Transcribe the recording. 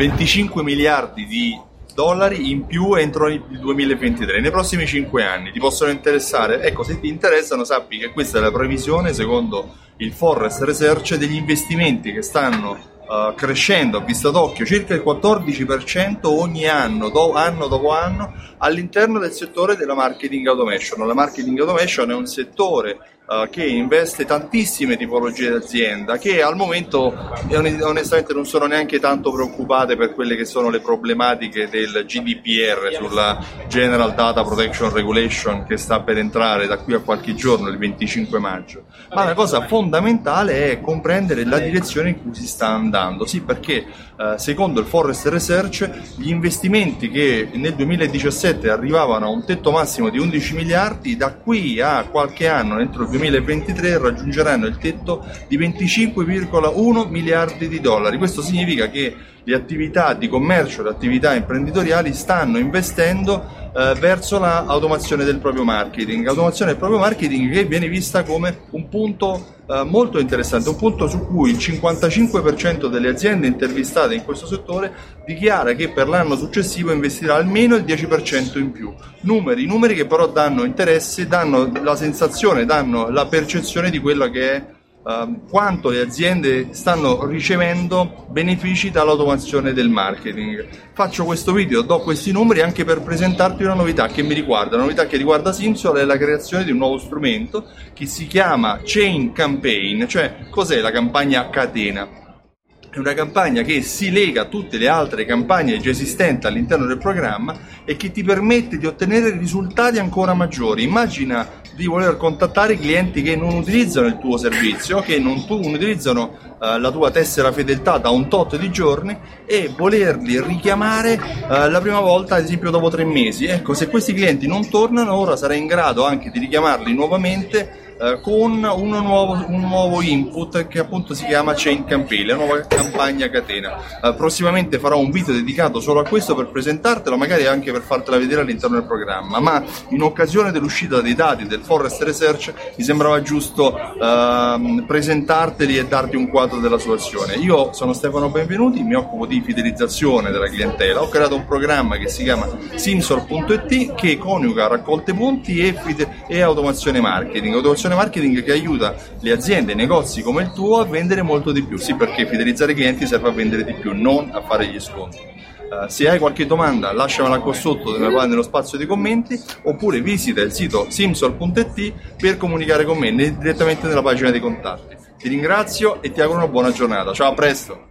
25 miliardi di dollari in più entro il 2023, nei prossimi 5 anni. Ti possono interessare? Ecco, se ti interessano sappi che questa è la previsione, secondo il Forest Research, degli investimenti che stanno Uh, crescendo a vista d'occhio circa il 14% ogni anno, do, anno dopo anno, all'interno del settore della marketing automation. La marketing automation è un settore uh, che investe tantissime tipologie di azienda che al momento onestamente non sono neanche tanto preoccupate per quelle che sono le problematiche del GDPR sulla General Data Protection Regulation che sta per entrare da qui a qualche giorno, il 25 maggio. Ma la cosa fondamentale è comprendere la direzione in cui si sta andando. Sì, perché uh, secondo il Forest Research gli investimenti che nel 2017 arrivavano a un tetto massimo di 11 miliardi, da qui a qualche anno, entro il 2020, 2023 raggiungeranno il tetto di 25,1 miliardi di dollari. Questo significa che le attività di commercio, le attività imprenditoriali stanno investendo eh, verso l'automazione del proprio marketing. Automazione del proprio marketing che viene vista come un punto eh, molto interessante, un punto su cui il 55% delle aziende intervistate in questo settore dichiara che per l'anno successivo investirà almeno il 10% in più. Numeri, numeri che però danno interesse, danno la sensazione, danno la percezione di quello che è Uh, quanto le aziende stanno ricevendo benefici dall'automazione del marketing. Faccio questo video, do questi numeri anche per presentarti una novità che mi riguarda. La novità che riguarda Simsol è la creazione di un nuovo strumento che si chiama Chain Campaign, cioè cos'è la campagna a catena? È una campagna che si lega a tutte le altre campagne già esistenti all'interno del programma e che ti permette di ottenere risultati ancora maggiori. Immagina di voler contattare clienti che non utilizzano il tuo servizio, che non, tu, non utilizzano uh, la tua tessera fedeltà da un tot di giorni e volerli richiamare uh, la prima volta, ad esempio dopo tre mesi. Ecco, se questi clienti non tornano, ora sarai in grado anche di richiamarli nuovamente eh, con nuovo, un nuovo input che appunto si chiama Chain Campaign, la nuova campagna catena. Uh, prossimamente farò un video dedicato solo a questo per presentartelo, magari anche per fartela vedere all'interno del programma, ma in occasione dell'uscita dei dati del Forest Research mi sembrava giusto uh, presentarteli e darti un quadro della situazione. Io sono Stefano Benvenuti, mi occupo di fidelizzazione della clientela, ho creato un programma che si chiama Simsol.it che coniuga raccolte punti e, fide- e automazione marketing. Automazione comunicazione marketing che aiuta le aziende, i negozi come il tuo a vendere molto di più. Sì, perché fidelizzare i clienti serve a vendere di più, non a fare gli sconti. Uh, se hai qualche domanda lasciamela qua sotto nello spazio dei commenti oppure visita il sito simsol.it per comunicare con me direttamente nella pagina dei contatti. Ti ringrazio e ti auguro una buona giornata. Ciao, a presto!